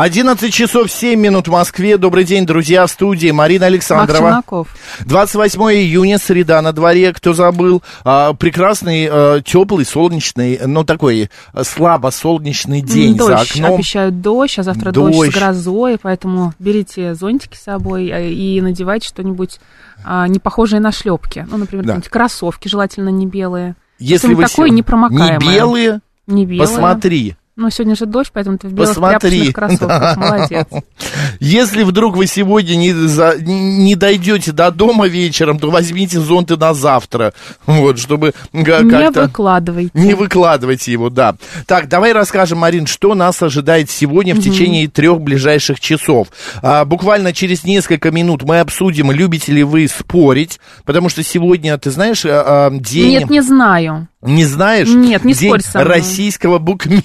11 часов 7 минут в Москве. Добрый день, друзья, в студии Марина Александрова. Максимаков. 28 июня, среда на дворе, кто забыл. А, прекрасный, а, теплый, солнечный, ну такой а, слабо солнечный день дождь. за окном. Обещают дождь, а завтра дождь. Дождь. с грозой, поэтому берите зонтики с собой а, и надевайте что-нибудь а, не похожее на шлепки. Ну, например, Да. какие-нибудь кроссовки, желательно не белые. Если вы такое непромокаемое. Не белые, Не белые. посмотри. Ну, сегодня же дождь, поэтому ты в белых Посмотри. кроссовках. Молодец. Если вдруг вы сегодня не, за- не- дойдете до дома вечером, то возьмите зонты на завтра. Вот, чтобы га- Не как-то... выкладывайте. Не выкладывайте его, да. Так, давай расскажем, Марин, что нас ожидает сегодня в течение трех ближайших часов. А, буквально через несколько минут мы обсудим, любите ли вы спорить, потому что сегодня, ты знаешь, а, а, день... Нет, не знаю. Не знаешь? Нет, не День спорь со мной. российского букмекера.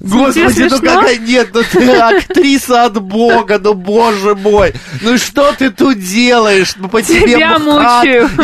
Господи, ну какая нет, ну ты актриса от бога, ну боже мой. Ну что ты тут делаешь? Ну по тебе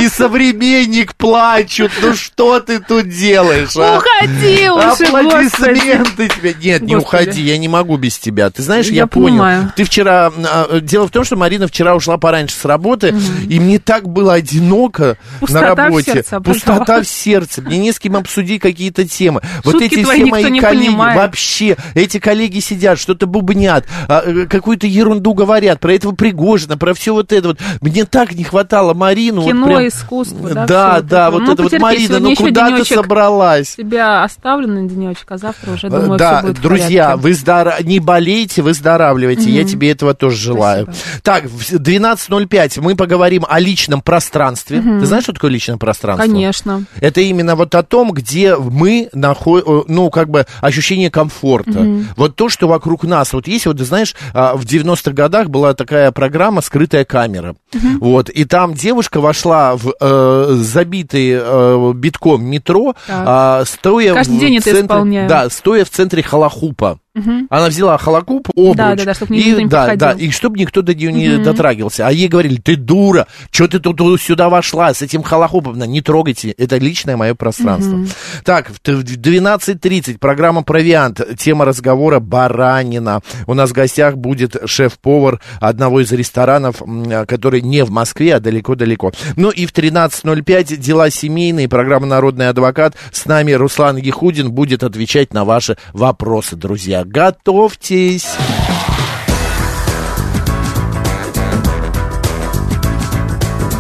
и современник плачут. Ну что ты тут делаешь, а? Уходи уже. Аплодисменты тебе. Нет, не уходи, я не могу без тебя. Ты знаешь, я, понял. Ты вчера... а, Дело в том, что Марина вчера ушла пораньше с работы, и мне так было одиноко на работе. Пустота в сердце. Мне не с кем обсудить какие-то темы. Вот эти все мои коллеги, понимает. вообще, эти коллеги сидят, что-то бубнят, а, э, какую-то ерунду говорят про этого Пригожина, про все вот это вот. Мне так не хватало Марину. вот Кино, прям- искусство, да, Да, всё да, это. вот Ну, это вот, Марина, ну куда ты собралась? Тебя оставлю на денечек, а завтра уже, думаю, да, все будет друзья, вы здора... не болейте, выздоравливайте. Я тебе этого тоже желаю. Так, в 12.05 мы поговорим о личном пространстве. Ты знаешь, что такое личное пространство? Конечно. Это именно вот о том, где мы находим, ну, как бы ощущение комфорта. Вот то, что вокруг нас. Вот есть, вот, знаешь, а, в 90-х годах была такая программа «Скрытая камера». Вот, и там девушка вошла в э, забитый э, битком метро, Так. а, стоя Каждый в день это центре, исполняю. Да, стоя в центре халахупа. Она взяла халакуп, обруч. Да, да, да, чтоб и, не да, подходил. да, и чтобы никто до нее не дотрагивался. А ей говорили, ты дура, что ты тут сюда вошла с этим халахупом? Не трогайте, это личное мое пространство. Так, в т- в 12.30 программа «Провиант», тема разговора «Баранина». У нас в гостях будет шеф-повар одного из ресторанов, который не в Москве, а далеко-далеко. Ну и в 13.05 дела семейные, программа «Народный адвокат». С нами Руслан Ехудин будет отвечать на ваши вопросы, друзья. Готовьтесь!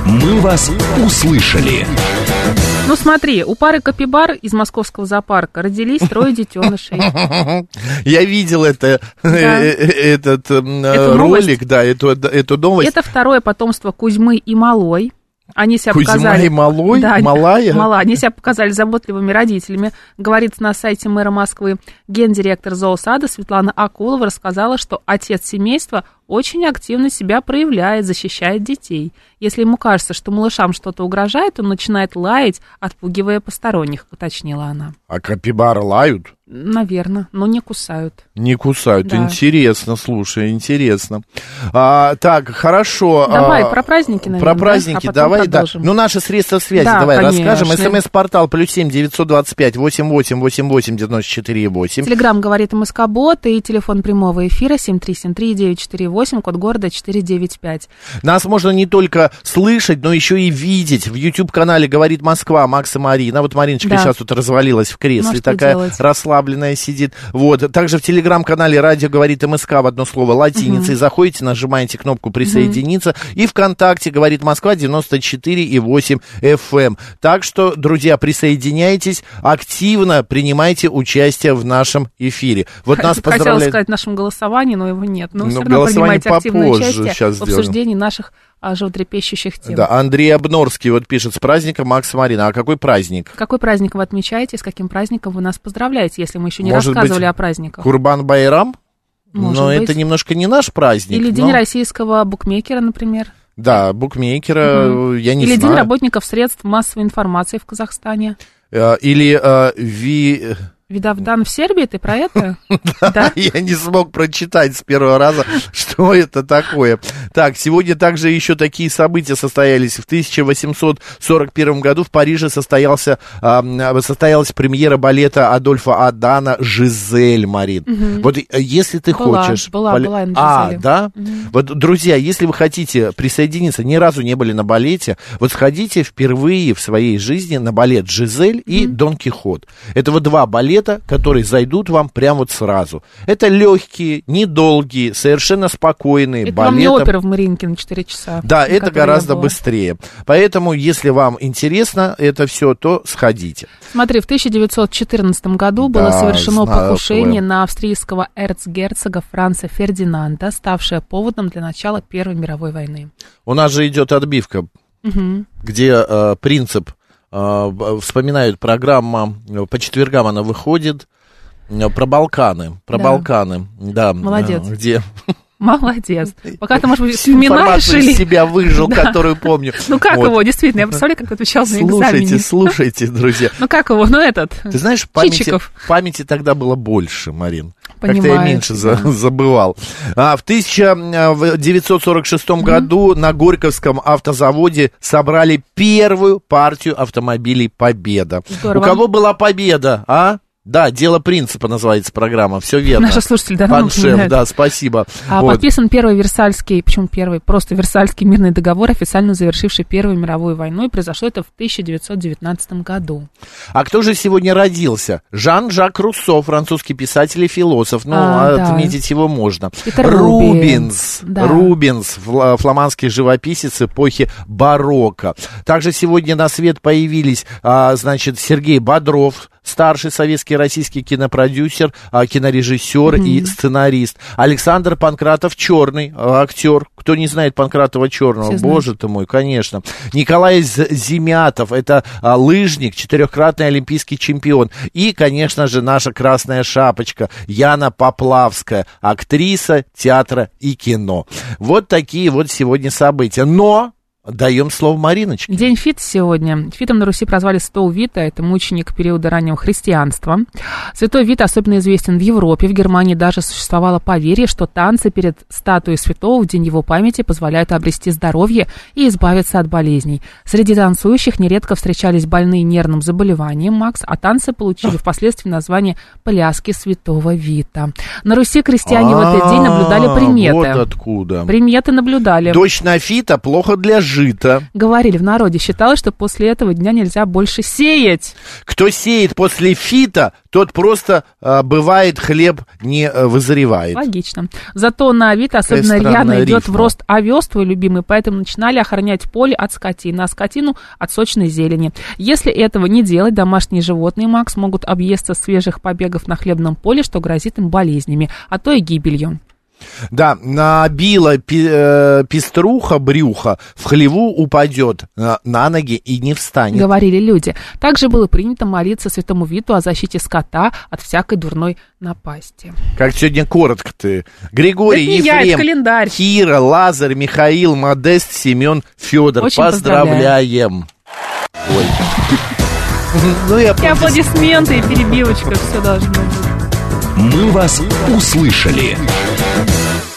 «Мы вас услышали». Ну смотри, у пары капибар из московского зоопарка родились трое детенышей. Я видел это, Да. э, э, этот э, Эту новость. ролик, да, эту, эту новость. Это второе потомство Кузьмы и Малой. Они себя Кузьма показали... и Малой? Да, Малая? Мала. Они себя показали заботливыми родителями. Говорится на сайте мэра Москвы. Гендиректор зоосада Светлана Акулова рассказала, что отец семейства очень активно себя проявляет, защищает детей. Если ему кажется, что малышам что-то угрожает, он начинает лаять, отпугивая посторонних, уточнила она. А капибары лают? Наверное, но не кусают. Не кусают. Да. Интересно, слушай, интересно. А, так, хорошо. Давай а, про праздники, наверное, Про да? праздники, А потом давай, да. продолжим. Ну, наши средства связи, Да, давай конечно. расскажем. СМС-портал плюс семь девятьсот двадцать пять восемь восемь восемь восемь девяносто четыре восемь. Телеграмм говорит МСК-бот и телефон прямого эфира 7373948. 8, код города 495. Нас можно не только слышать, но еще и видеть. В YouTube-канале «Говорит Москва» Макса Марина. Вот Мариночка Да. сейчас тут развалилась в кресле, Ну, а такая делать? Расслабленная сидит. Вот. Также в Телеграм-канале «Радио говорит МСК» в одно слово латиницей. Заходите, нажимаете кнопку «Присоединиться». И ВКонтакте «Говорит Москва» 94,8 FM. Так что, друзья, присоединяйтесь, активно принимайте участие в нашем эфире. Вот нас Хотела поздравляют... сказать в нашем голосовании, но его нет. Но Ну, все равно принимаете активное участие в обсуждении наших а, животрепещущих тем. Да, Андрей Обнорский вот пишет с праздником Макса Марина. А какой праздник? Какой праздник вы отмечаете, с каким праздником вы нас поздравляете, если мы еще не Может быть, рассказывали о праздниках? Курбан Байрам? Может но быть. это немножко не наш праздник. Или День но- российского букмекера, например. Да, букмекера, э, я не Или День знаю. работников средств массовой информации в Казахстане. Э, Или э, ви... Видавдан в Сербии, ты про это? Да? Я не смог прочитать с первого раза, что это такое. Так, сегодня также еще такие события состоялись. В 1841 году в Париже состоялся, состоялась премьера балета Адольфа Адана «Жизель, Марин». Вот э, если ты хочешь... была, была А, да? Вот, друзья, если вы хотите присоединиться, ни разу не были на балете, вот сходите впервые в своей жизни на балет «Жизель» и «Дон Кихот». Это вот два балета, которые зайдут вам прямо вот сразу. Это легкие, недолгие, совершенно спокойные Это вам не балеты. опера в Мариинке на 4 часа. Да, это гораздо быстрее. Поэтому, если вам интересно это все, то сходите. Смотри, в 1914 году Да, было совершено знаю покушение такое. на австрийского эрцгерцога Франца Фердинанда, ставшее поводом для начала Первой мировой войны. У нас же идет отбивка, где э, принцип вспоминают программа по четвергам она выходит э, про Балканы, про Да. Балканы, да, Молодец. где Молодец. Пока ты, может быть, вспоминаешь или... себя выжил, Да. которую помню. Ну как Вот. его, действительно, я представляю, как ты отвечал на Слушайте, экзамене. слушайте, друзья. Ну как его, ну этот, Ты знаешь, памяти, Чичиков. памяти тогда было больше, Марин. Как-то я Понимаю меньше тебя. забывал. А, в 1946 году на Горьковском автозаводе собрали первую партию автомобилей «Победа». Здорово. У кого была победа, а? Да, «Дело принципа» называется программа, все верно. Наши слушатели давно Пан Шеф, напоминают. да, спасибо. А Вот. подписан первый Версальский, почему первый, просто Версальский мирный договор, официально завершивший Первую мировую войну, и произошло это в 1919 году. А кто же сегодня родился? Жан-Жак Руссо, французский писатель и философ. Ну, А, да. отметить его можно. Питер Рубинс. Да. Рубинс, фла- фламандский живописец эпохи барокко. Также сегодня на свет появились, а, значит, Сергей Бодров, старший советский российский кинопродюсер, а, кинорежиссер и сценарист. Александр Панкратов Черный, а, актер. Кто не знает Панкратова Черного? Все знают. Боже ты мой, конечно. Николай Зимятов, это а, лыжник, четырехкратный олимпийский чемпион. И, конечно же, наша красная шапочка Яна Поплавская, актриса театра и кино. Вот такие вот сегодня события. Но даем слово Мариночке. День Фит сегодня. Фитом на Руси прозвали Святого Вита, это мученик периода раннего христианства. Святой Вит особенно известен в Европе. В Германии даже существовало поверье, что танцы перед статуей святого в день его памяти позволяют обрести здоровье и избавиться от болезней. Среди танцующих нередко встречались больные нервным заболеванием, Макс, а танцы получили впоследствии название «Пляски Святого Вита». На Руси крестьяне в этот день наблюдали А, приметы. Вот откуда. Приметы наблюдали. Дочь на фита плохо для жита. Говорили в народе, считалось, что после этого дня нельзя больше сеять. Кто сеет после фита, тот просто а, бывает хлеб не а, вызревает. Логично. Зато на Авито особенно рьяно идет в рост овес, твой любимый, поэтому начинали охранять поле от скотины, а скотину от сочной зелени. Если этого не делать, домашние животные, Макс, могут объесться свежих побегов на хлебном поле, что грозит им болезнями, а то и гибелью. Да, набила пи- э, пеструха брюха, в хлеву упадет на, на ноги и не встанет. Говорили люди. Также было принято молиться святому Виту о защите скота от всякой дурной напасти. Как сегодня коротко ты. Григорий, Это не я, это Ефрем, календарь. Кира, Лазарь, Михаил, Модест, Семен, Федор. Очень Поздравляем. Ой. Ну и И аплодис- аплодисменты, и перебивочка, все должно быть. «Мы вас услышали».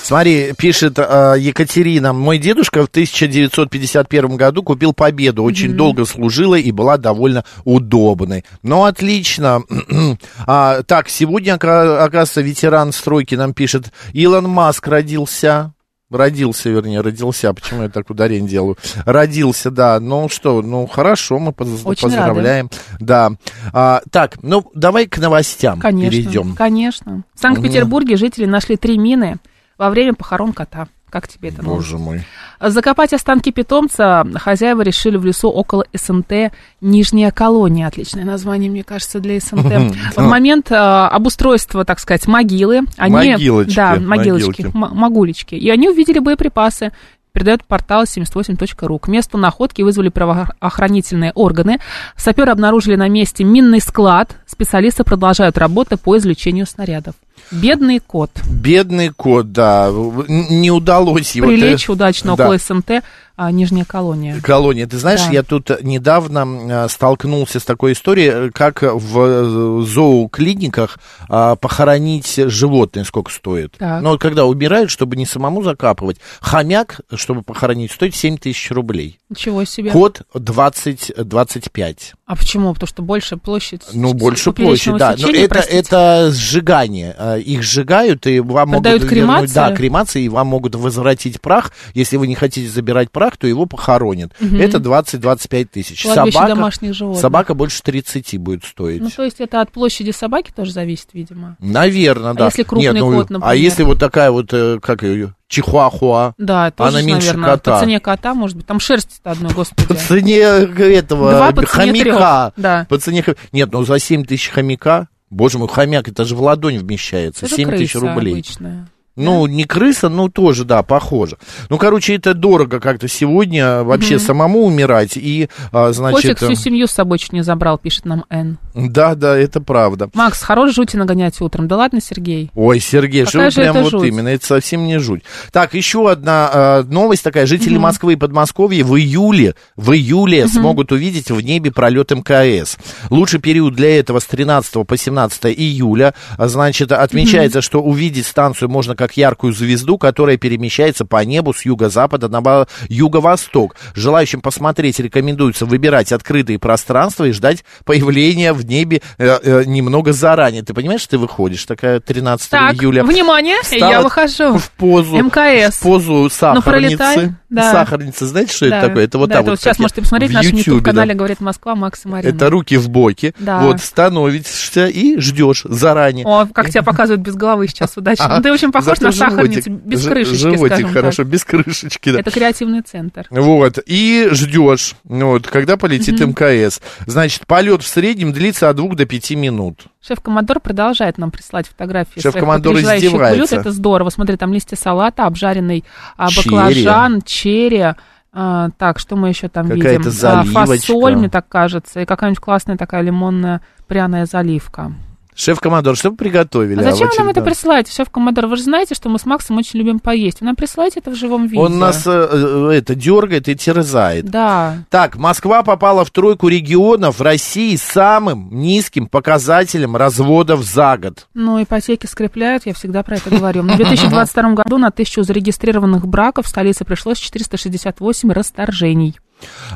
Смотри, пишет э, Екатерина, мой дедушка в 1951 году купил Победу, очень долго служила и была довольно удобной. Ну, отлично. а, так, сегодня, ока- оказывается, ветеран стройки нам пишет, Илон Маск родился. Родился, вернее, родился. Почему я так ударение делаю? Родился, да. Ну что, ну хорошо, мы поз- Очень поздравляем. Да. А, так, ну давай к новостям Конечно, перейдем. конечно. В Санкт-Петербурге жители нашли три мины во время похорон кота. Как тебе это? Боже мой. Закопать останки питомца хозяева решили в лесу около СНТ «Нижняя колония». Отличное название, мне кажется, для СНТ. В момент а, обустройства, так сказать, могилы, они... Могилочки, Да, могилочки, могулечки. И они увидели боеприпасы. Передает портал 78.ру. К месту находки вызвали правоохранительные органы. Саперы обнаружили на месте минный склад. Специалисты продолжают работы по извлечению снарядов. Бедный кот. Бедный кот, да. Не удалось его... Прилечь удачно Да. около СНТ, а, Нижняя колония. Колония. Ты знаешь, Да. я тут недавно э, столкнулся с такой историей, э, как в э, зооклиниках а, похоронить животное, сколько стоит. Так. Но вот когда убирают, чтобы не самому закапывать, хомяк, чтобы похоронить, стоит 7 тысяч рублей. Ничего себе. Кот 20-25. А почему? Потому что больше площадь. Ну, больше площадь, да. Но это, простите. это сжигание. А, Их сжигают, и вам Продают могут вернуть... кремацию? Да, кремация, и вам могут возвратить прах. Если вы не хотите забирать прах, то его похоронят. Это 20-25 тысяч. Кладбище домашних животных. собака больше 30 будет стоить. Ну, то есть это от площади собаки тоже зависит, видимо. Наверное, да. если крупный Нет, ну, кот, А например? если вот такая вот, э, как ее, чихуахуа, Да, тоже, Она меньше наверное, кота. по цене кота, может быть. Там шерсть-то одной, господи. по цене этого Два по цене хомяка. трех, да. По цене Нет, ну за 7 тысяч хомяка, боже мой, хомяк, это же в ладонь вмещается, Это 7 тысяч рублей. обычная. Ну, не крыса, ну тоже, да, похоже. Ну, короче, это дорого как-то сегодня вообще самому умирать. И, а, значит, Котик всю семью с собой чуть не забрал, пишет нам Н. да, да, это правда. Макс, хорош жути нагонять утром. Да ладно, Сергей. Ой, Сергей, что Какая вы же прям вот жуть? именно, это совсем не жуть. Так, еще одна э, новость такая. Жители Москвы и Подмосковья в июле, в июле смогут увидеть в небе пролет МКС. Лучший период для этого с 13 по 17 июля. Значит, отмечается, что увидеть станцию можно как яркую звезду, которая перемещается по небу с юго-запада на юго-восток. Желающим посмотреть рекомендуется выбирать открытые пространства и ждать появления в небе э, э, немного заранее. Ты понимаешь, ты выходишь такая 13 Так, июля. внимание, я выхожу. В позу. МКС. В позу сахарницы. пролетай, да. Сахарница, знаете, что Да, это такое? Это вот да, так это вот. сейчас можете посмотреть в в нашем YouTube-канале да. «Говорит Москва» Макс и Марина. Это руки в боки. Да. Вот, становишься и ждешь заранее. О, как тебя показывают без головы сейчас, удачно. Ну, Ты очень похож на сахарницу, без крышечки, Животик, хорошо, без крышечки. Это креативный центр. Вот, и ждешь, ну вот, когда полетит МКС. Значит, полет в среднем длится от двух до пяти минут. Шеф-командор продолжает нам присылать фотографии Шеф-командор своих блюд. Это здорово. Смотри, там листья салата, обжаренный а, баклажан, черри. А, так, что мы еще там видим? заливочка. А, фасоль, мне так кажется, и какая-нибудь классная такая лимонная пряная заливка. Шеф-командор, что вы приготовили? А зачем вы нам это присылаете, шеф-командор? Вы же знаете, что мы с Максом очень любим поесть. Вы нам присылаете это в живом виде. Он нас э, э, это дергает и терзает. Да. Так, Москва попала в тройку регионов России с самым низким показателем разводов за год. Ну, ипотеки скрепляют, я всегда про это говорю. В 2022 году на тысячу зарегистрированных браков в столице пришлось 468 расторжений.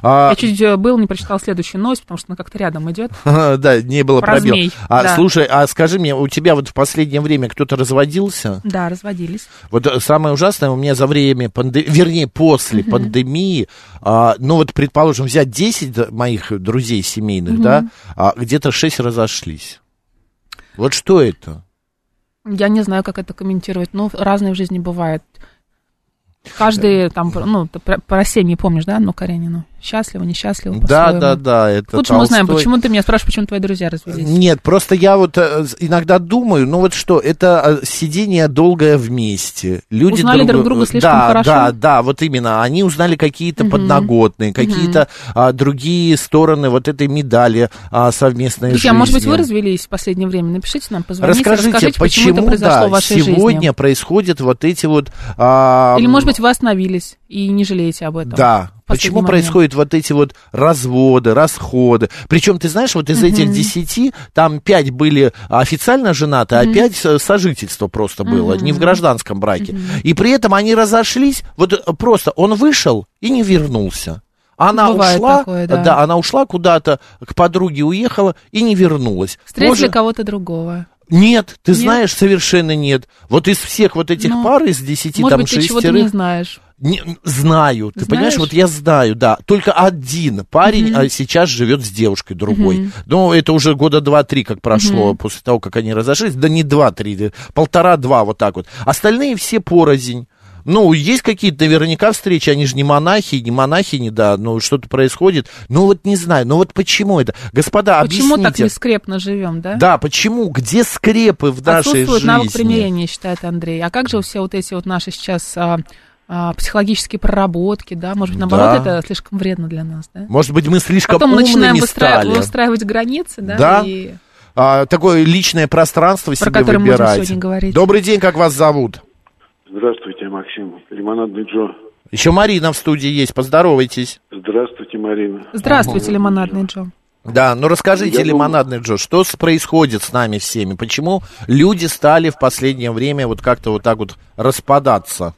А, Я чуть э, был, не прочитал следующую новость, потому что она как-то рядом идет. да, не было Про пробел. змей, А да. слушай, а скажи мне, у тебя вот в последнее время кто-то разводился? Да, разводились. Вот э, самое ужасное у меня за время пандемии, вернее, после пандемии, а, ну вот, предположим, взять 10 д- моих друзей семейных, да, а где-то 6 разошлись. Вот что это? Я не знаю, как это комментировать, но разное в жизни бывает. Каждый там, ну, про, про семьи помнишь, да, Анну Каренину? Счастливо, несчастливо, Да, да, да, это Лучше мы Толстой. почему ты меня спрашиваешь, почему твои друзья развелись. Нет, просто я вот э, иногда думаю, ну вот что, это э, сидение долгое вместе. Люди Узнали друг друга слишком да, хорошо? Да, да, вот именно. Они узнали какие-то подноготные, какие-то а, другие стороны вот этой медали а, совместной Друзья, жизни. может быть, вы развелись в последнее время? Напишите нам, позвоните, Расскажите, почему, это почему, произошло да, в вашей сегодня жизни. происходят вот эти вот... а, Или, может быть, вы остановились и не жалеете об этом. Да. Почему момент. происходят вот эти вот разводы, расходы? Причем, ты знаешь, вот из этих десяти, там пять были официально женаты, а пять со- сожительство просто было, не в гражданском браке. И при этом они разошлись, вот э, просто он вышел и не вернулся. Она Бывает ушла, такое, да. она ушла куда-то, к подруге уехала и не вернулась. Встретили Может, кого-то другого. Нет, ты Нет? знаешь, совершенно нет. Вот из всех вот этих Ну, пар, из десяти, Может там, быть, ты чего-то шестерых... не знаешь. Не- знаю, ты понимаешь, Знаешь? вот я знаю, да. Только один парень а, сейчас живет с девушкой другой. Ну, это уже года два-три, как прошло после того, как они разошлись. Да не два-три, полтора-два, вот так вот. Остальные все порознь. Ну, есть какие-то наверняка встречи, они же не монахи, не монахини, да, ну, что-то происходит. Ну, вот не знаю, ну, вот почему это? Господа, Почему так объясните. нескрепно живем, да? Да, почему? Где скрепы в нашей Отсутствует жизни? навык примирения, считает Андрей. А как же все вот эти вот наши сейчас а, а, психологические проработки, да? Может быть, наоборот, Да. это слишком вредно для нас, да? Может быть, мы слишком Потом мы умными начинаем выстраивать, стали. выстраивать границы, да? Да. И А, такое личное пространство себе мы можем выбирать. сегодня говорить. Добрый день, как вас зовут? Здравствуйте, Максим. Лимонадный Джо. Еще Марина в студии есть, поздоровайтесь. Здравствуйте, Марина. Здравствуйте, лимонадный Джо. Да, ну расскажите, Я думаю- лимонадный Джо, что происходит с нами всеми? Почему люди стали в последнее время вот как-то вот так вот распадаться?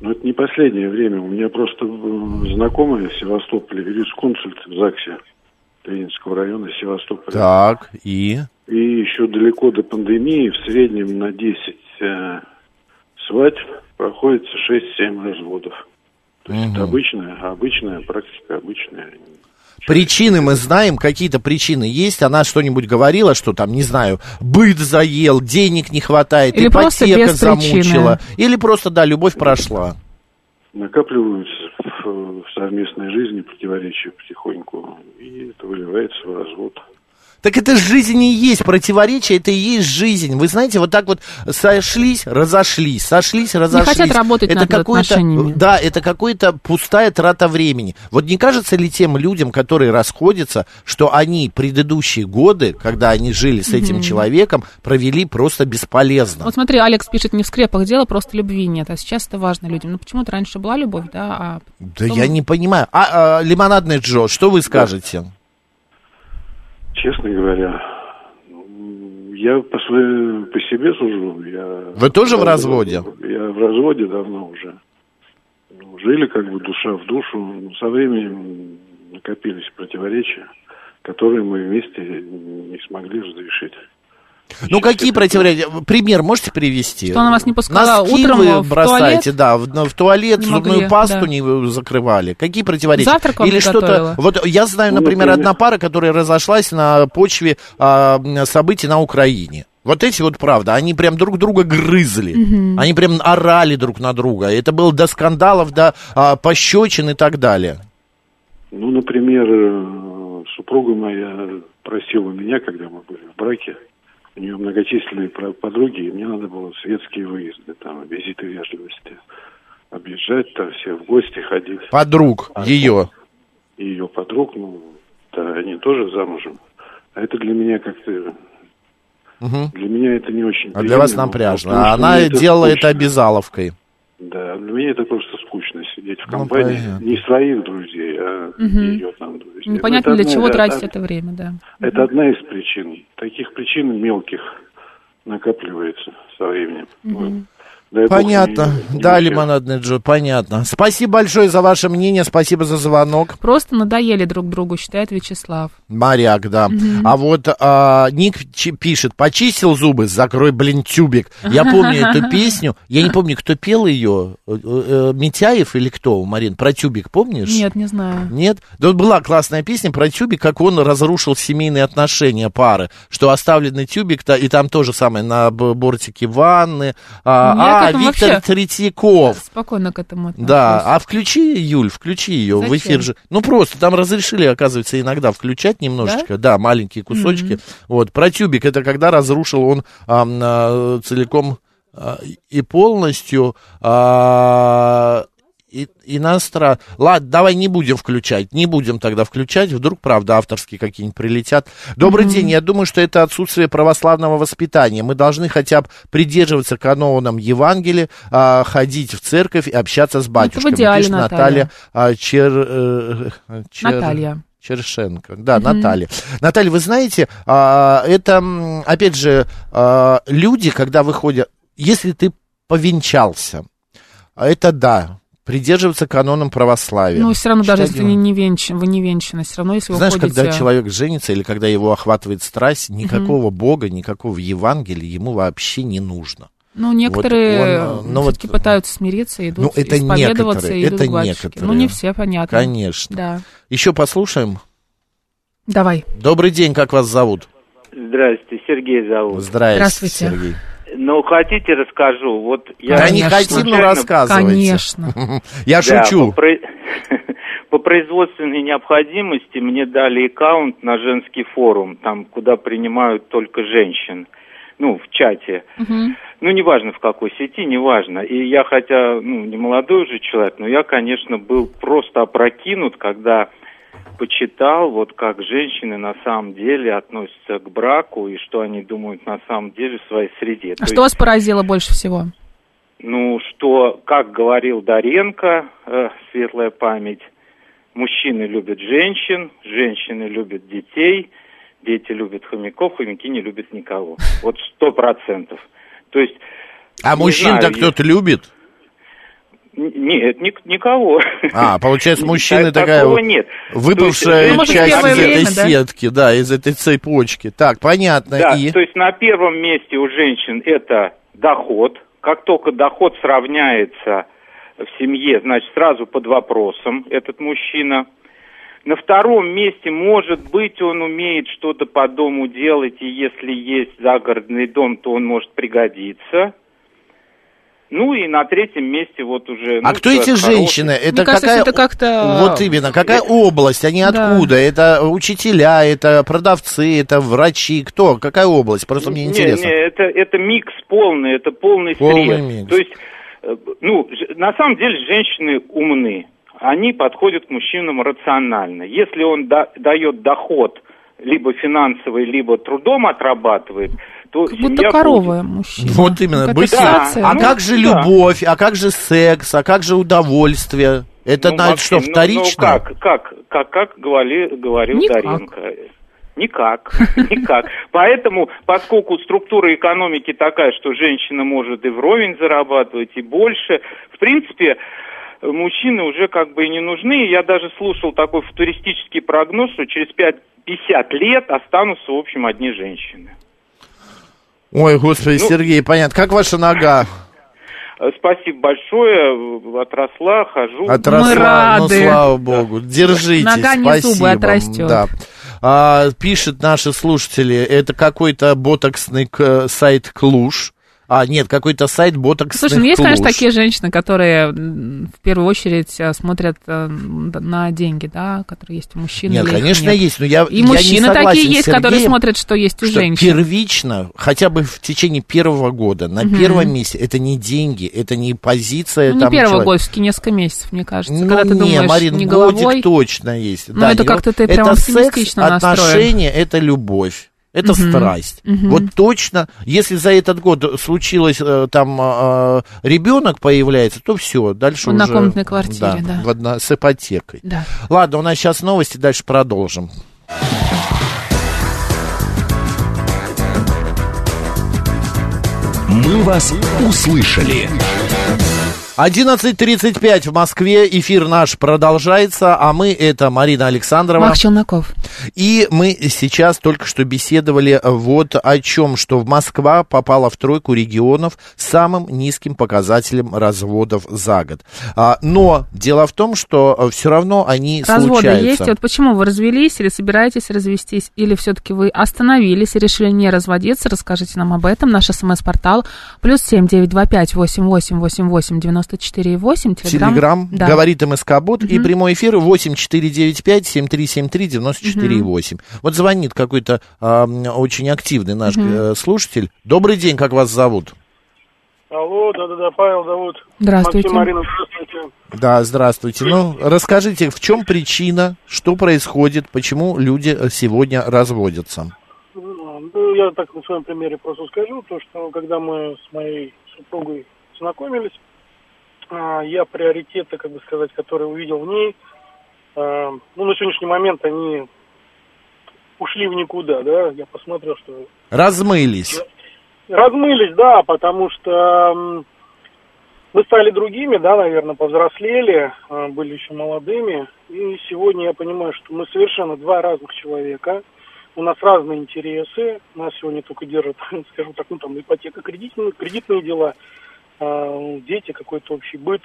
Ну, это не последнее время. У меня просто э, знакомые в Севастополе, юрисконсульт в ЗАГСе Ленинского района Севастополя. Так, и? И еще далеко до пандемии в среднем на 10 э, свадьб проходится 6-7 разводов. То есть это обычная, обычная практика, обычная. Причины мы знаем, какие-то причины есть. Она что-нибудь говорила, что там, не знаю, быт заел, денег не хватает, Или просто ипотека без причины. замучила. Или просто, да, любовь прошла. накапливаются в, в совместной жизни противоречия потихоньку, и это выливается в развод. Так это жизнь и есть противоречие, это и есть жизнь. Вы знаете, вот так вот сошлись, разошлись, сошлись, разошлись. хотят работать это над какое-то, отношениями. Да, это какая-то пустая трата времени. Вот не кажется ли тем людям, которые расходятся, что они предыдущие годы, когда они жили с этим человеком, провели просто бесполезно? Вот смотри, Алекс пишет, не в скрепах дело, просто любви нет. А сейчас это важно людям. Ну, почему-то раньше была любовь, да, а Да я не понимаю. А, а, лимонадный Джо, что вы скажете? Честно говоря, я по, своей, по себе сужу. Я Вы тоже в разводе? Я в разводе давно уже. Ну, Жили как бы душа в душу. но Со временем накопились противоречия, которые мы вместе не смогли разрешить. Ну, какие противоречия? Пример можете привести? Что она вас не пускала Носки утром вы в бросаете, туалет? да, в, ну, в туалет, Не зубную могли, пасту да. не закрывали. Какие противоречия? Завтрак вам Или что-то... Вот я знаю, Ну, например, одна пара, которая разошлась на почве а, событий на Украине. Вот эти вот, правда, они прям друг друга грызли. Они прям орали друг на друга. Это было до скандалов, до а, пощечин и так далее. Ну, например, э, супруга моя просила меня, когда мы были в браке, у нее многочисленные подруги, и мне надо было светские выезды, там, визиты вежливости, объезжать, там, все в гости ходить. Подруг А, ее. Ее подруг, ну, да, они тоже замужем. А это для меня как-то... Для меня это не очень А для вас напряжно. А она делала это обязаловкой. Да, для меня это просто скучно сидеть в Ну, компании понятно. не своих друзей, а ее там друзей. непонятно Это для одна- чего тратить это время, да. Это одна из причин. Таких причин мелких накапливается со временем. Вот. Дай бог Понятно. не- не Да, лимонадный Джо, понятно. Спасибо большое за ваше мнение, спасибо за звонок. Просто надоели друг другу, считает Вячеслав. Моряк, да. А вот а, Ник пишет, почистил зубы, закрой, блин, тюбик. Я помню эту песню, я не помню, кто пел ее, э, э, Митяев или кто, Марин, про тюбик, помнишь? Нет, не знаю. Нет? Да вот была классная песня про тюбик, как он разрушил семейные отношения пары, что оставленный тюбик, и там тоже самое, на бортике ванны. А, А, этому Виктор Третьяков. Спокойно к этому отношусь. Да, а включи, Юль, включи ее в Зачем? эфир же. Ну, просто там разрешили, оказывается, иногда включать немножечко. Да, маленькие кусочки. Вот, про тюбик, это когда разрушил он ам, а, целиком а, и полностью а, и, иностран... Ладно, давай не будем включать, не будем тогда включать, вдруг, правда, авторские какие-нибудь прилетят. Добрый день, я думаю, что это отсутствие православного воспитания. Мы должны хотя бы придерживаться канонам Евангелия, а, ходить в церковь и общаться с батюшками. идеале, Пишет Наталья. а, Чер... э, Чер- Наталья. Чершенко, да, Наталья. Наталья, вы знаете, а, это, опять же, а, люди, когда выходят, если ты повенчался, это да, придерживаться канонам православия. Ну, все равно, даже если вы не, венчан, вы не венчаны, все равно, если вы Знаешь, ходите... когда человек женится или когда его охватывает страсть, никакого Бога, никакого Евангелия ему вообще не нужно. Ну, некоторые он, э, ну, все-таки вот, пытаются смириться и идут ну, это исповедоваться некоторые, и идут это батюшке. некоторые. Ну, не все, понятно. Конечно. Да. Еще послушаем. Давай. Добрый день, как вас зовут? Здравствуйте, Сергей зовут. Здравствуйте, Здравствуйте. Сергей. Ну, хотите, расскажу. Вот я Да не Конечно. хотим, но рассказывайте. Конечно. Я шучу. По, про- по производственной необходимости мне дали аккаунт на женский форум, там, куда принимают только женщин. Ну, в чате. Ну, неважно в какой сети, неважно. И я, хотя, ну, не молодой уже человек, но я, конечно, был просто опрокинут, когда почитал, вот как женщины на самом деле относятся к браку и что они думают на самом деле в своей среде. А То что вас поразило больше всего? ну, что, как говорил Доренко, э, светлая память, мужчины любят женщин, женщины любят детей, дети любят хомяков, хомяки не любят никого. Вот сто процентов. То есть... А мужчин-то кто-то любит? Нет, ник- никого. А, получается, мужчины Так- такая вот нет. выпавшая То есть, Ну, часть из этой время, да? сетки, да, из этой цепочки. Так, понятно. Да, И то есть на первом месте у женщин это доход. Как только доход сравняется в семье, значит, сразу под вопросом этот мужчина. На втором месте, может быть, он умеет что-то по дому делать, и если есть загородный дом, то он может пригодиться. Ну и на третьем месте вот уже... А ну, кто эти хороший. женщины? Это Мне кажется, какая... это как-то... Вот именно, какая область, они Да. откуда? Это учителя, это продавцы, это врачи, кто? Какая область? Просто мне Не, интересно. Не, это, это микс полный, это полный, Полный срез. микс. То есть, э, ну, на самом деле женщины умны. Они подходят к мужчинам рационально. Если он да- дает доход либо финансовый, либо трудом отрабатывает, то Как будто семья коровая мужчина. Вот именно, Какая-то быть- ассоциация. А ну, как же да. любовь, а как же секс, а как же удовольствие? Это Ну, на- Максим, что, ну- вторично? Ну, как, как, как, как говорили, говорил Никак. Даренко. Никак, никак. Поэтому, поскольку структура экономики такая, что женщина может и вровень зарабатывать, и больше, в принципе, мужчины уже как бы и не нужны. Я даже слушал такой футуристический прогноз, что через 5 50 лет останутся, в общем, одни женщины. Ой, господи, Ну- Сергей, понятно. Как ваша нога? Спасибо большое, отросла, хожу. Отросла, ну, рады. слава богу. Держитесь, Нога не спасибо. зубы, отрастет. Да. А, пишут наши слушатели, это какой-то ботоксный к- сайт Клуж. А, нет, какой-то сайт ботоксных Слушай, ну есть, конечно, такие женщины, которые в первую очередь э, смотрят э, на деньги, да, которые есть у мужчин. Нет, конечно, нет. есть, но я И я не мужчины согласен такие есть, которые Сергеем, смотрят, что есть у что женщин. первично, хотя бы в течение первого года, на первом месте, это не деньги, это не позиция Ну, там не первый человека. год, все-таки несколько месяцев, мне кажется. Ну, когда ты не, думаешь Марин, не годик головой. точно есть. Ну, это не как-то ты прям это секс, отношения, это любовь. Это страсть. Вот точно, если за этот год случилось э, там э, ребенок появляется, то все, дальше В уже... однокомнатной квартире, да. в одно- с ипотекой. Да. Ладно, у нас сейчас новости, дальше продолжим. «Мы вас услышали». 11.35 в Москве, эфир наш продолжается, а мы это Марина Александрова. Мах Челноков. И мы сейчас только что беседовали вот о чем, что в Москва попала в тройку регионов с самым низким показателем разводов за год. А, но дело в том, что все равно они Разводы случаются. есть. Вот почему вы развелись или собираетесь развестись, или все-таки вы остановились и решили не разводиться, расскажите нам об этом. Наш смс-портал плюс семь девять два пять восемь восемь восемь восемь девяносто четыре восемь. Телеграм, Да. говорит МСК-бот, и прямой эфир 8495-7373-94,8. Вот звонит какой-то а, очень активный наш э, слушатель. Добрый день, как вас зовут? Алло, да-да-да, Павел зовут. Здравствуйте. Максим, Марина, здравствуйте. Да, здравствуйте. Ну, расскажите, в чем причина, что происходит, почему люди э, сегодня разводятся? Ну, я так на своем примере просто скажу, то, что когда мы с моей супругой знакомились, я приоритеты, как бы сказать, которые увидел в ней, а, ну, на сегодняшний момент они ушли в никуда, да, я посмотрел, что Размылись. размылись, да, потому что мы стали другими, да, наверное, повзрослели, э, были еще молодыми. И сегодня я понимаю, что мы совершенно два разных человека. У нас разные интересы. Нас сегодня только держат, скажем так, ну там ипотека, кредитные, кредитные дела, дети, какой-то общий быт.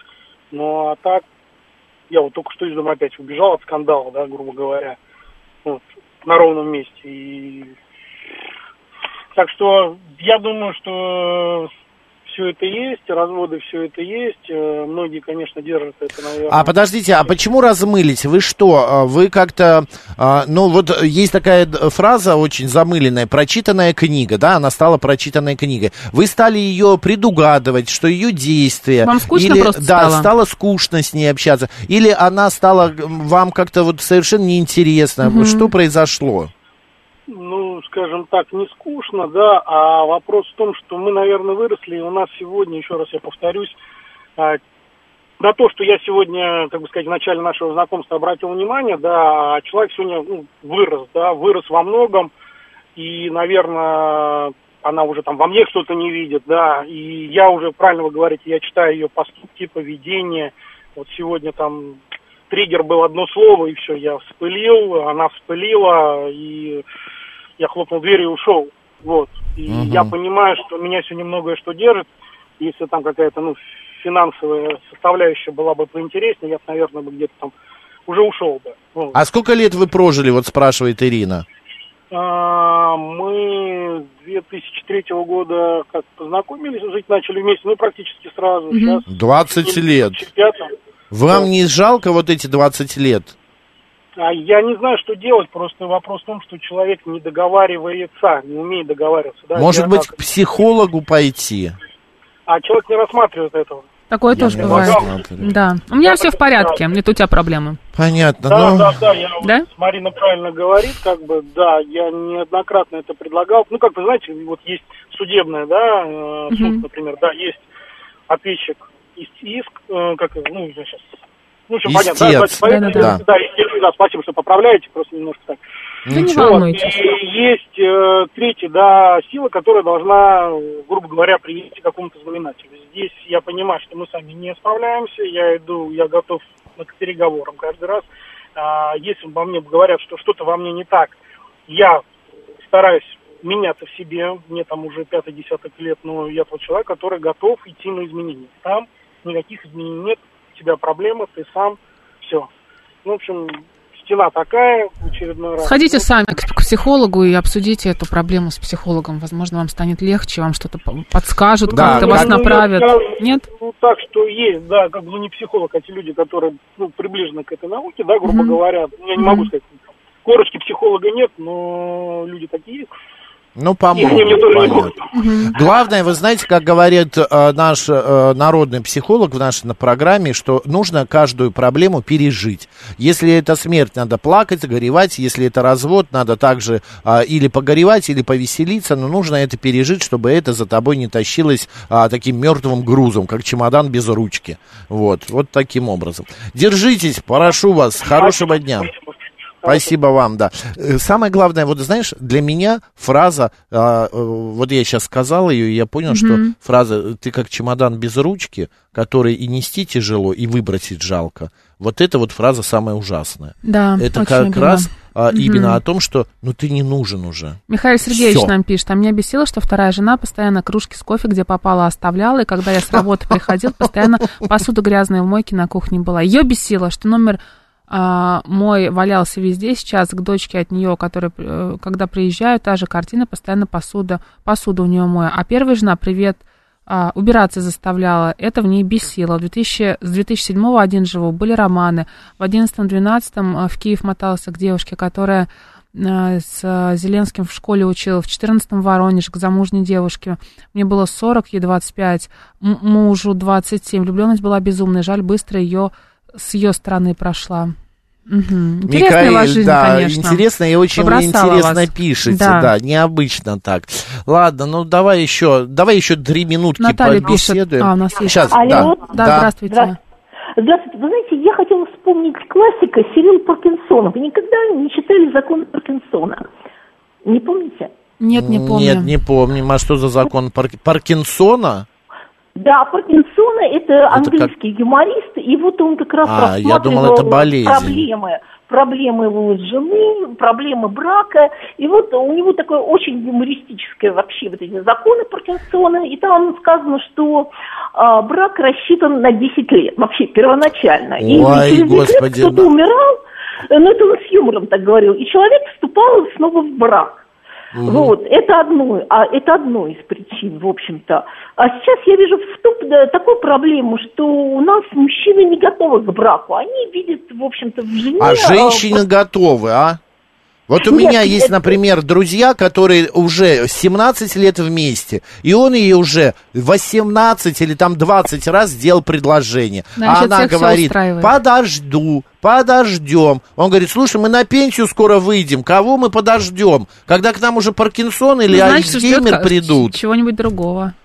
Ну а так, я вот только что из дома опять убежал от скандала, да, грубо говоря, вот, на ровном месте. И... Так что я думаю, что все это есть, разводы все это есть. Э, Многие, конечно, держат это, наверное. А подождите, а почему размылись? Вы что, а, вы как-то, а, ну вот есть такая фраза очень замыленная, прочитанная книга, да, она стала прочитанной книгой. Вы стали ее предугадывать, что ее действие... Вам скучно или, просто Да, стало? стало скучно с ней общаться. Или она стала вам как-то вот совершенно неинтересна. Мгм. Что произошло? Ну, скажем так, не скучно, да, а вопрос в том, что мы, наверное, выросли, и у нас сегодня, еще раз я повторюсь, а, на то, что я сегодня, как бы сказать, в начале нашего знакомства обратил внимание, да, а человек сегодня ну, вырос, да, вырос во многом, и, наверное, она уже там во мне что-то не видит, да, и я уже, правильно вы говорите, я читаю ее поступки, поведение, вот сегодня там триггер был одно слово, и все, я вспылил, она вспылила, и я хлопнул дверью и ушел. Вот. И Мгм. я понимаю, что меня сегодня многое что держит. Если там какая-то, ну, финансовая составляющая была бы поинтереснее, я бы, наверное, бы где-то там уже ушел бы. Вот. А сколько лет вы прожили, вот спрашивает Ирина? А, мы с 2003 года как познакомились, жить начали вместе, ну, практически сразу. Сейчас 20 лет. 2005. Вам не жалко вот эти 20 лет? А я не знаю, что делать, просто вопрос в том, что человек не договаривается, не умеет договариваться. Да, Может Я быть, так- к психологу пойти? А человек не рассматривает этого. Такое Я тоже бывает. Да. У меня все в порядке, это у тебя проблемы. Понятно, Да, ну... да, да, я, вот- Да? Марина правильно говорит, как бы, да, я неоднократно это предлагал. Ну, как вы знаете, вот есть судебная, да, э, суд, Мгм. например, да, есть ответчик иск, иск э, как, ну, я сейчас, ну, все понятно, да, давайте поэтому- Да-да-да. да, истец, да, спасибо, что поправляете, просто немножко так. Да не волнуйтесь. И есть э, третья, да, сила, которая должна, грубо говоря, привести к какому-то знаменателю. Здесь я понимаю, что мы сами не справляемся, я иду, я готов к переговорам каждый раз. А, если во мне говорят, что что-то во мне не так, я стараюсь меняться в себе, мне там уже пятый десяток лет, но я тот человек, который готов идти на изменения. Там никаких изменений нет, у тебя проблема, ты сам, все. Ну, в общем, стена такая в очередной раз. Сходите сами к к психологу и обсудите эту проблему с психологом. Возможно, вам станет легче, вам что-то по- подскажут, Да, как-то как- вас Ну, я направят. Нет? Ну, так что есть, да, как бы ну, не психолог, а те люди, которые ну, приближены к этой науке, да, грубо Мгм. говоря. Я не Мгм. могу сказать, корочки психолога нет, но люди такие есть. Ну, помогут, понятно. могут. Главное, вы знаете, как говорит э, наш э, народный психолог в нашей на программе, что нужно каждую проблему пережить. Если это смерть, надо плакать, горевать. Если это развод, надо также э, или погоревать, или повеселиться. Но нужно это пережить, чтобы это за тобой не тащилось а, таким мертвым грузом, как чемодан без ручки. Вот, вот таким образом. Держитесь, прошу вас. Хорошего дня. Спасибо вам, да. Э, Самое главное, вот знаешь, для меня фраза, а, э, вот я сейчас сказал ее, и я понял, что фраза «ты как чемодан без ручки», который и нести тяжело, и выбросить жалко, вот эта вот фраза самая ужасная. Да, Это как обидно. раз а, Мгм. именно о том, что ну ты не нужен уже. Михаил Сергеевич Всё. нам пишет, а меня бесило, что вторая жена постоянно кружки с кофе, где попала, оставляла, и когда я с работы приходил, постоянно посуда грязная в мойке на кухне была. Ее бесило, что номер а, мой валялся везде сейчас, к дочке от нее, которая, э, когда приезжаю, та же картина, постоянно посуда, посуда у нее моя. А первая жена, привет, а, убираться заставляла, это в ней бесило. В 2000, с 2007 один живу, были романы. В 11-12 в Киев мотался к девушке, которая э, с э, Зеленским в школе учила, в 14-м в Воронеж к замужней девушке. Мне было 40, ей 25, м- мужу 27. Влюбленность была безумной, жаль, быстро ее с ее стороны прошла. Мгм. Интересная Михаил, ваша жизнь, да, конечно. интересно и очень Побросала интересно вас. пишете, Да. да. необычно так. Ладно, ну давай еще, давай еще три минутки Наталья пишет. побеседуем. А, у нас есть. Сейчас, Алло. Да, да. здравствуйте. Здравствуйте. Здравствуйте. Вы знаете, я хотела вспомнить классика Сирил Паркинсона. Вы никогда не читали закон Паркинсона? Не помните? Нет, не помню. Нет, не помним. А что за закон Пар- Паркинсона? Да, Паркинсона это английский юморист, и вот он как раз А, я думал, это болезнь. проблемы, проблемы его жены, проблемы брака, и вот у него такое очень юмористическое вообще вот эти законы Паркинсона, и там сказано, что а, брак рассчитан на 10 лет, вообще первоначально. и Ой, через 10 господи, лет кто-то умирал, э, ну это он с юмором так говорил, и человек вступал снова в брак. Вот, это одно, а это одно из причин, в общем-то. А сейчас я вижу в том- да, такую проблему, что у нас мужчины не готовы к браку. Они видят, в общем-то, в жене... А а, женщины готовы, а? Вот у Нет, меня есть, это- например, друзья, которые уже 17 лет вместе, и он ей уже 18 или там 20 раз сделал предложение. Значит, а она говорит, подожду, подождем. Он говорит, слушай, мы на пенсию скоро выйдем, кого мы подождем? Когда к нам уже Паркинсон или Ну, значит, Альцгеймер придут? Чего-нибудь другого.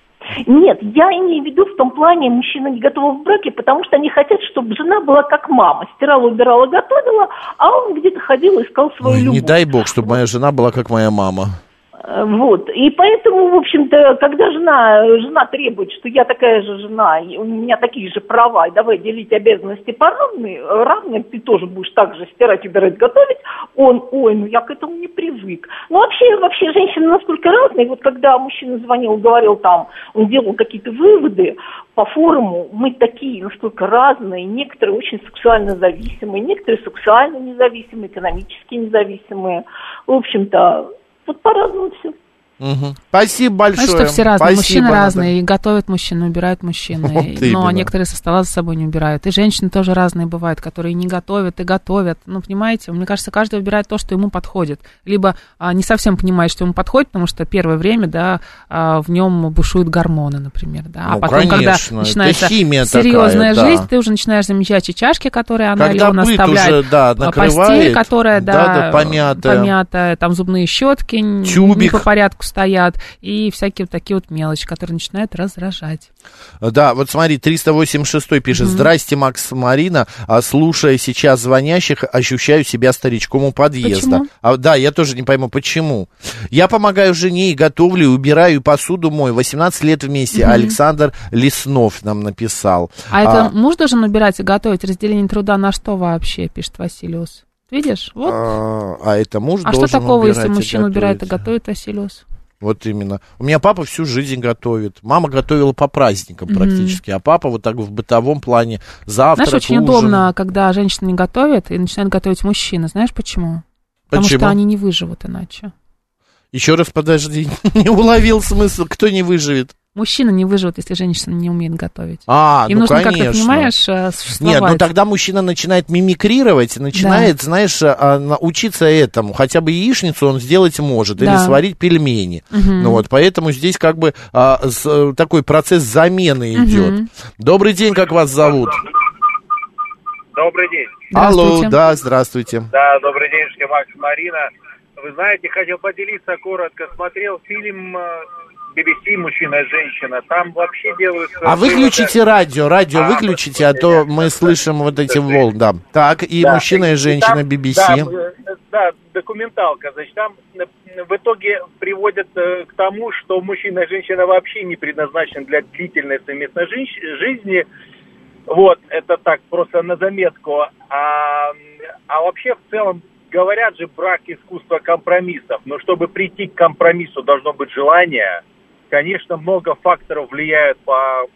Нет, я имею в виду в том плане, мужчина не готов в браке, потому что они хотят, чтобы жена была как мама. Стирала, убирала, готовила, а он где-то ходил и искал свою Ой, любовь. не дай бог, чтобы моя жена была как моя мама. Э, Вот. И поэтому, в общем-то, когда жена, жена требует, что я такая же жена, у меня такие же права, и давай делить обязанности по равны, равны, ты тоже будешь так же стирать, убирать, готовить, он, ой, ну я к этому не привык. Ну вообще, вообще женщины насколько разные, вот когда мужчина звонил, говорил там, он делал какие-то выводы по форуму, мы такие настолько разные, некоторые очень сексуально зависимые, некоторые сексуально независимые, экономически независимые. В общем-то, вот по-разному все. Мгм. Спасибо большое. Знаешь, что все разные. Спасибо, мужчины Наталья. разные. И готовят мужчины, убирают мужчины. Вот И- именно. а некоторые со стола за собой не убирают. И женщины тоже разные бывают, которые не готовят и готовят. Ну, понимаете, мне кажется, каждый выбирает то, что ему подходит. Либо а, не совсем понимает, что ему подходит, потому что первое время, да, а, в нем бушуют гормоны, например, да. А Ну, потом, когда конечно, это начинается химия серьезная такая, жизнь, да. ты уже начинаешь замечать и чашки, которые она Когда Алена оставляет, уже, да, а, накрывает, постель, которая, да, да, да, помятая. помятая, там зубные щетки н- не Тюбик. по порядку стоят, и всякие вот такие вот мелочи, которые начинают раздражать. Да, вот смотри, 386 пишет. Здрасте, Макс Марина. А, слушая сейчас звонящих, ощущаю себя старичком у подъезда. Почему? А, да, я тоже не пойму, почему. Я помогаю жене и готовлю, и убираю, и посуду мою. 18 лет вместе. Александр Леснов нам написал. А это муж должен убирать и готовить? Разделение труда на что вообще, пишет Василиус? Видишь? Вот. а, а это муж А что должен такого, если убирать мужчина убирает и готовит, Василиус? Вот именно. У меня папа всю жизнь готовит. Мама готовила по праздникам практически, а папа вот так в бытовом плане завтрак, Знаешь, очень ужин. удобно, когда женщина не готовит и начинает готовить мужчина. Знаешь почему? Потому Почему? что они не выживут иначе. Еще раз подожди, не уловил смысл, кто не выживет. Мужчина не выживет, если женщина не умеет готовить. А, Им ну нужно конечно. как-то, понимаешь, э, существовать. Нет, ну тогда мужчина начинает мимикрировать, начинает, знаешь, а, научиться этому. Хотя бы яичницу он сделать может, или Да. сварить пельмени. Мгм. Ну вот, поэтому здесь как бы а, с- э, такой процесс замены идет. Добрый день, как вас зовут? Добрый день. Алло, да, здравствуйте. Да, добрый день, Макс, Марина. Вы знаете, хотел поделиться коротко. Смотрел фильм э, BBC «Мужчина и женщина». Там вообще делают... А выключите радио, радио А, выключите, а то мы слышим вот эти волны. Да. Так, и Да, мужчина и женщина там, BBC. Да, э, да, документалка. Значит, там э, в итоге приводят э, к тому, что мужчина и женщина вообще не предназначены для длительной совместной жи- жизни. Вот, это так, просто на заметку. А, а вообще, в целом, говорят же, брак – искусство компромиссов. Но чтобы прийти к компромиссу, должно быть желание. Конечно, много факторов влияют по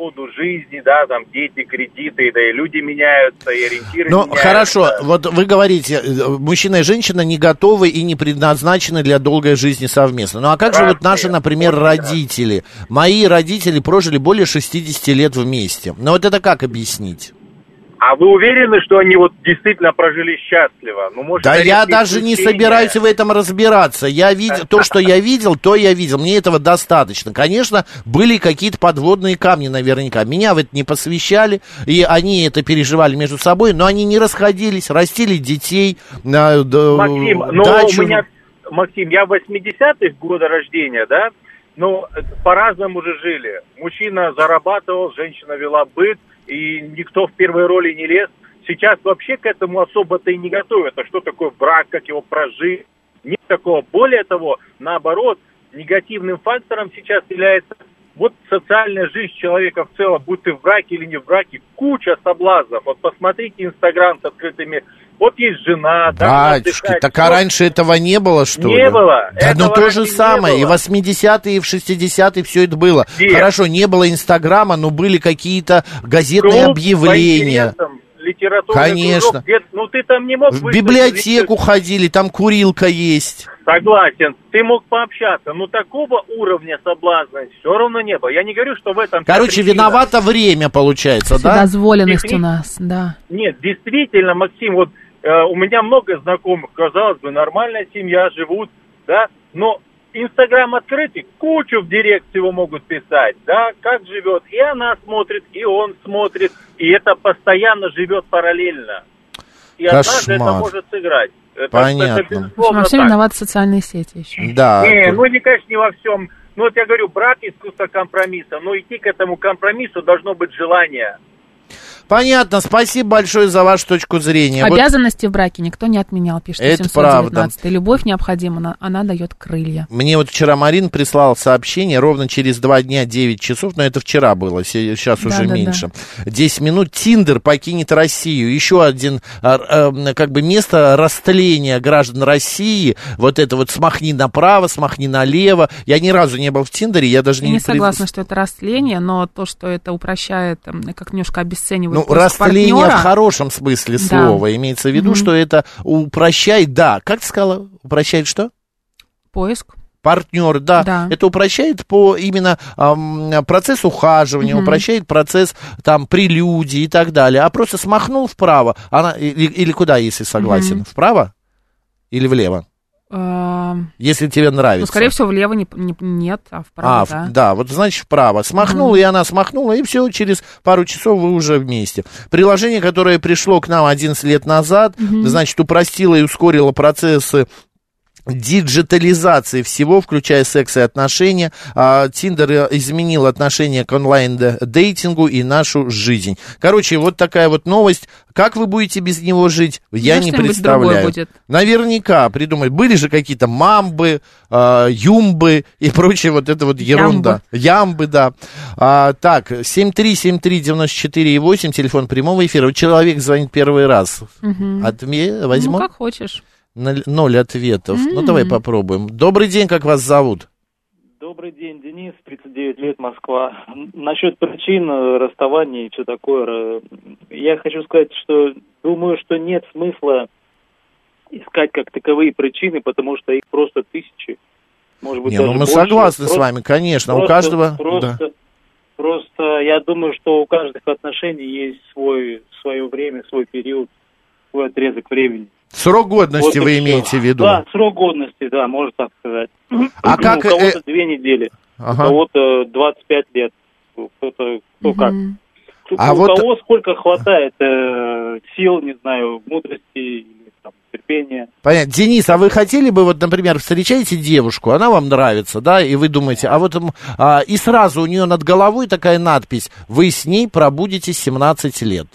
ходу жизни, да, там дети, кредиты, да и люди меняются, и ориентиры Ну, меняются. хорошо, вот вы говорите, э, мужчина и женщина не готовы и не предназначены для долгой жизни совместно. Ну, а как же вот наши, например, родители? Мои родители прожили более 60 лет вместе. Ну, вот это как объяснить? А вы уверены, что они вот действительно прожили счастливо? Ну, может, Да я даже не собираюсь в этом разбираться. Я видел то, что я видел, то я видел. Мне этого достаточно. Конечно, были какие-то подводные камни наверняка. Меня в это не посвящали, и они это переживали между собой, но они не расходились, растили детей. э, Максим, ну, дачу. у меня, Максим, я 80-х года рождения, да, но по-разному же жили. Мужчина зарабатывал, женщина вела быт, и никто в первой роли не лез. Сейчас вообще к этому особо-то и не готовят. А что такое брак, как его прожить? Нет такого. Более того, наоборот, негативным фактором сейчас является вот социальная жизнь человека в целом, будь ты в браке или не в браке, куча соблазнов. Вот посмотрите Инстаграм с открытыми... Вот есть жена, да, так а раньше этого не было, что ли? Не было. Да, ну Этого то же не самое. И в было. 80-е, и в 60-е все это было. Где? Хорошо, не было Инстаграма, но были какие-то газетные Клуб объявления. литературный Конечно. кружок, где- ну ты там не мог В выставить библиотеку ходили, там курилка есть. Согласен. Ты мог пообщаться, но такого уровня соблазна все равно не было. Я не говорю, что в этом... Короче, причина. виновато время получается, да? Вседозволенность Техни- у нас, да. Нет, действительно, Максим, вот у меня много знакомых, казалось бы, нормальная семья, живут, да, но Инстаграм открытый, кучу в директ всего могут писать, да, как живет. И она смотрит, и он смотрит, и это постоянно живет параллельно. И однажды это может сыграть. Это, Понятно. это безусловно во всем виноваты социальные сети еще. Да. Не, ну не, конечно, не во всем. Ну вот я говорю, брак искусство компромисса, но идти к этому компромиссу должно быть желание. Понятно, спасибо большое за вашу точку зрения. Вот Обязанности в браке никто не отменял, пишет Это 719. Любовь необходима, она, она дает крылья. Мне вот вчера Марин прислал сообщение, ровно через два дня 9 часов, но это вчера было, се- сейчас уже Да-да-да. меньше. 10 минут Тиндер покинет Россию. Еще один, а, а, как бы, место растления граждан России. Вот это вот смахни направо, смахни налево. Я ни разу не был в Тиндере, я даже Я не... не согласна, что это растление, но то, что это упрощает, м, как немножко обесценивает Ну, растление партнера, в хорошем смысле Да. слова. Имеется в виду, Мгм. что это упрощает, да. Как ты сказала? Упрощает что? поиск. партнер, да, Да. это упрощает по именно ам, процесс ухаживания, Мгм. упрощает процесс там прелюдии и так далее. А просто смахнул вправо, она или, или куда, если согласен, Мгм. вправо или влево, если тебе нравится. Ну, скорее всего, влево не, не- нет, а вправо, А, да. да, вот значит вправо. Смахнул, и она смахнула, и все, через пару часов вы уже вместе. Приложение, которое пришло к нам 11 лет назад, значит, упростило и ускорило процессы диджитализации всего, включая секс и отношения. А, Тиндер изменил отношение к онлайн-дейтингу и нашу жизнь. Короче, вот такая вот новость. Как вы будете без него жить, я Да не представляю. будет. Наверняка придумать. Были же какие-то мамбы, а, юмбы и прочее вот это вот ерунда. Ямбы, да. А, так, 7373948, телефон прямого эфира. Человек звонит первый раз. Мгм. Отме... Возьму? Ну, как хочешь. Ноль, ответов. Ну, М. давай попробуем. Добрый день, как вас зовут? Добрый день, Денис, 39 лет, Москва. Насчет причин э, расставания и все такое, э, я хочу сказать, что думаю, что нет смысла искать как таковые причины, потому что их просто тысячи. Может быть, Не, ну мы больше. согласны с Просто- вами, конечно. У просто- каждого... Просто, да. просто я думаю, что у каждых отношений есть свой, свое время, свой период, свой отрезок времени. Срок годности Вот вы имеете в виду? Да, срок годности, да, можно так сказать. А как, У кого-то э, две недели, Ага. у кого-то 25 лет, кто-то кто как. А у вот- кого сколько хватает э, сил, не знаю, мудрости, или, там, терпения. Понятно. Денис, а вы хотели бы, вот, например, встречаете девушку, она вам нравится, да, и вы думаете, а вот, а, и сразу у нее над головой такая надпись, вы с ней пробудете 17 лет.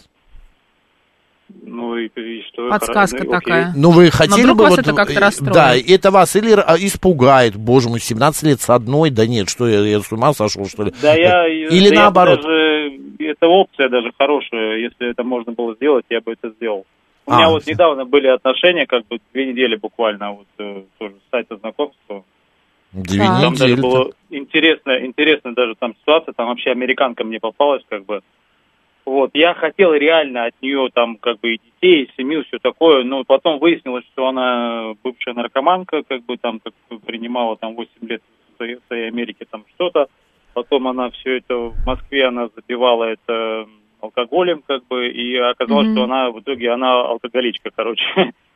Ну и, и что? Подсказка Хорошо, окей. такая. Ну, вы хотели вдруг бы... вас вот, это как-то расстроит? Да, это вас или а, испугает, боже мой, 17 лет с одной, да нет, что я, я с ума сошел, что ли? Да я... Или да я наоборот. даже, это опция даже хорошая, если это можно было сделать, я бы это сделал. У А, меня вот всё. недавно были отношения, как бы две недели буквально, вот э, тоже с сайта знакомства. Две Там даже недели. было интересно, интересно даже там ситуация, там вообще американка мне попалась, как бы. Вот, я хотел реально от нее там как бы и детей, и семью, все такое, но потом выяснилось, что она бывшая наркоманка, как бы там как бы принимала там 8 лет в своей, Америке там что-то. Потом она все это в Москве, она запивала это алкоголем, как бы, и оказалось, Мгм. что она в итоге она алкоголичка, короче.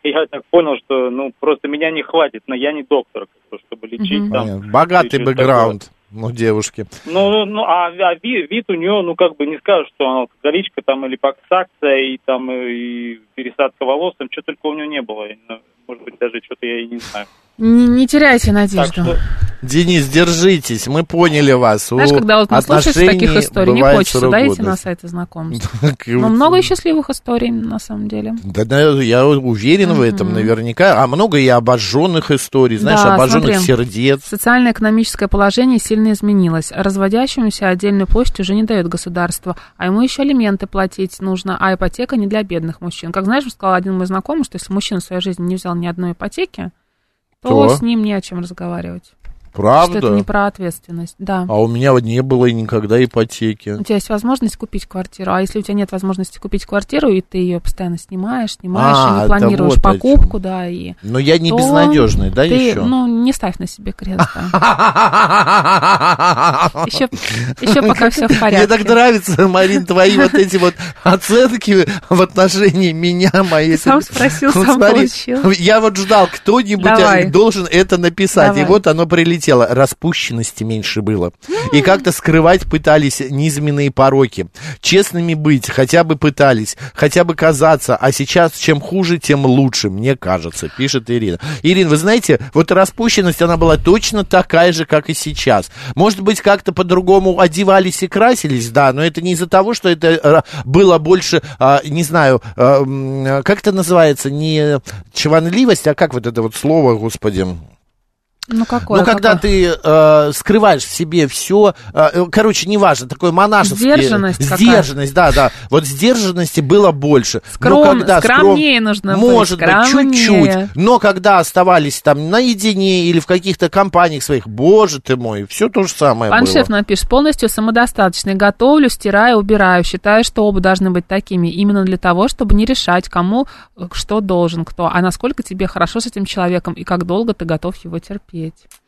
И я так понял, что ну просто меня не хватит, но я не доктор, чтобы лечить там. Понятно. Богатый всё это бэкграунд у девушки. ну, ну, а, а ви- вид у нее, ну, как бы не скажешь, что она алкоголичка, там, или паксакция, и там, и пересадка волос, там, что только у нее не было. Ну, Может быть, даже что-то я и не знаю. Не, не теряйте Так надежду. что, Денис, держитесь, мы поняли вас. Знаешь, У когда вот наслушаешься таких историй, не хочется, да, идти на сайты знакомств. Так, Но много счастливых историй, на самом деле. Да, да, я уверен в этом наверняка. А много и обожженных историй, знаешь, Да, обожженных сердец. Социально-экономическое положение сильно изменилось. Разводящемуся отдельную площадь уже не дает государство, а ему еще алименты платить нужно, а ипотека не для бедных мужчин. Как знаешь, сказал один мой знакомый, что если мужчина в своей жизни не взял ни одной ипотеки, то, То? с ним не о чем разговаривать. Правда? Что это не про ответственность, да. А у меня вот не было никогда ипотеки. У тебя есть возможность купить квартиру, а если у тебя нет возможности купить квартиру, и ты ее постоянно снимаешь, снимаешь, А, и не планируешь вот покупку, да, и... Но я не безнадежный, да, ты, еще? Ну, не ставь на себе крест. Еще, еще пока все в Мне порядке. так нравится, Марин, твои вот эти вот оценки в отношении меня, мои... Сам спросил, сам получил. Я вот ждал, кто-нибудь должен это написать, и вот оно прилетело. Распущенности меньше было. И как-то скрывать пытались низменные пороки. Честными быть, хотя бы пытались, хотя бы казаться, а сейчас чем хуже, тем лучше, мне кажется, пишет Ирина. Ирина, вы знаете, вот распущенность, она была точно такая же, как и сейчас. Может быть, как-то по-другому одевались и красились, да, но это не из-за того, что это э, было больше, а, не знаю, а, как это называется, не чванливость, а как вот это вот слово, господи, Ну, какое? ну, когда какое? ты э, скрываешь в себе все, короче, неважно, такое монашеское... Сдержанность. Сдержанность, да, да. Вот сдержанности было больше. Скром- но когда скромнее нужно быть, Может быть, чуть-чуть. Но когда оставались там наедине или в каких-то компаниях своих, боже ты мой, все то же самое Паншеф было. напишет, полностью самодостаточный, готовлю, стираю, убираю, считаю, что оба должны быть такими, именно для того, чтобы не решать, кому э, что должен кто, а насколько тебе хорошо с этим человеком и как долго ты готов его терпеть терпеть.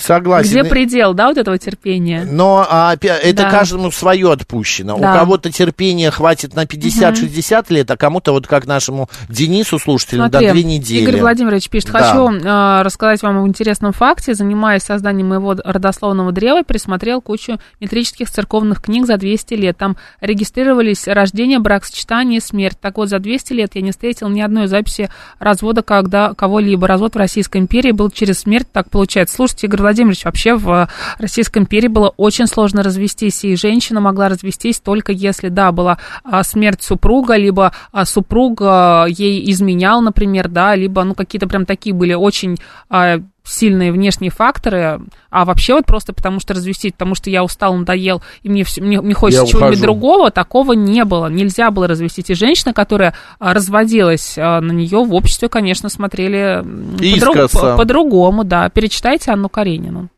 Согласен. Где предел, да, вот этого терпения? Но а, это Да. каждому свое отпущено. Да. У кого-то терпения хватит на 50-60 лет, а кому-то, вот как нашему Денису, слушателю, Смотри, до две недели. Игорь Владимирович пишет, Да. хочу э, рассказать вам об интересном факте. Занимаясь созданием моего родословного древа, присмотрел кучу метрических церковных книг за 200 лет. Там регистрировались рождение, брак, сочетание смерть. Так вот, за 200 лет я не встретил ни одной записи развода когда кого-либо. Развод в Российской империи был через смерть, так получается. Слушайте, Игорь Владимирович, вообще в Российской империи было очень сложно развестись, и женщина могла развестись только если, да, была а, смерть супруга, либо а, супруг а, ей изменял, например, да, либо, ну, какие-то прям такие были очень а, сильные внешние факторы, а вообще вот просто потому что развестись, потому что я устал, надоел, и мне, всё- мне, мне хочется чего-нибудь другого, такого не было. Нельзя было развестись. И женщина, которая а, разводилась, а, на нее в обществе, конечно, смотрели м, по-друг- Искоса. по- по-другому, да. Перечитайте Анну Каренину.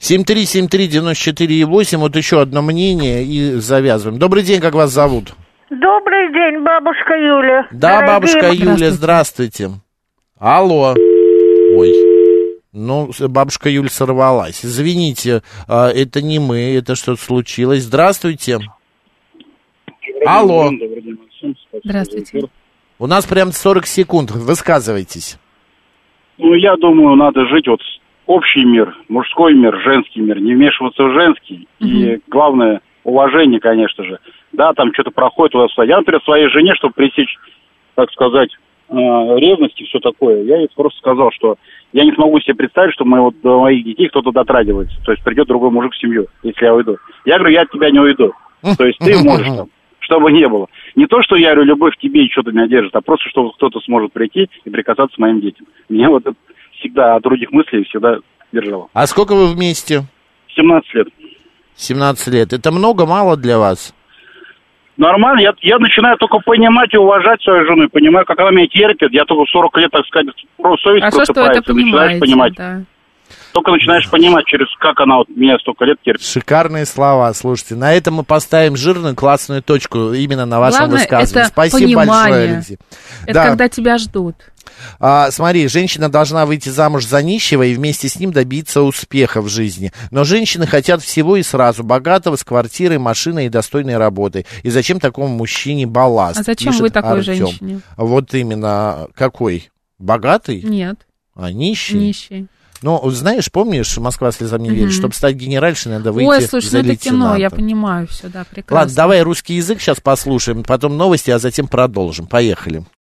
7373948, вот еще одно мнение и завязываем. Добрый день, как вас зовут? Добрый день, бабушка Юля. Да, Дорогие бабушка Юля, здравствуйте. Алло. Ой. Ну, бабушка Юля сорвалась. Извините, а, это не мы, это что-то случилось. Здравствуйте. Алло. Здравствуйте. У нас прям 40 секунд. Высказывайтесь. Ну, я думаю, надо жить вот общий мир, мужской мир, женский мир, не вмешиваться в женский. И главное, уважение, конечно же. Да, там что-то проходит туда-сюда. Я, например, своей жене, чтобы пресечь, так сказать, ревность и все такое, я ей просто сказал, что я не смогу себе представить, что моего, до моих детей кто-то дотрагивается. То есть придет другой мужик в семью, если я уйду. Я говорю, я от тебя не уйду. То есть ты можешь там, чтобы не было. Не то, что я говорю, любовь к тебе и что-то меня держит, а просто, что кто-то сможет прийти и прикасаться к моим детям. Меня вот это всегда от других мыслей всегда держало. А сколько вы вместе? 17 лет. 17 лет. Это много, мало для вас? Нормально, я, я начинаю только понимать и уважать свою жену, и понимаю, как она меня терпит. Я только в 40 лет, так сказать, просто совесть Хорошо, что вы это начинаешь понимать. да. Только начинаешь понимать, через как она вот меня столько лет терпит. Шикарные слова, слушайте. На этом мы поставим жирную классную точку именно на вашем Главное, высказывании. это Спасибо понимание. большое, Алексей. Это Да. когда тебя ждут. А, смотри, женщина должна выйти замуж за нищего и вместе с ним добиться успеха в жизни. Но женщины хотят всего и сразу. Богатого, с квартирой, машиной и достойной работой. И зачем такому мужчине балласт? А зачем вы такой Артем. женщине? Вот именно. Какой? Богатый? Нет, А нищий? нищий. Ну, знаешь, помнишь, Москва слезам не верит, Мгм. чтобы стать генеральшей, надо выйти Ой, слушай, за ну это кино, я понимаю все, да, прекрасно. Ладно, давай русский язык сейчас послушаем, потом новости, а затем продолжим. Поехали.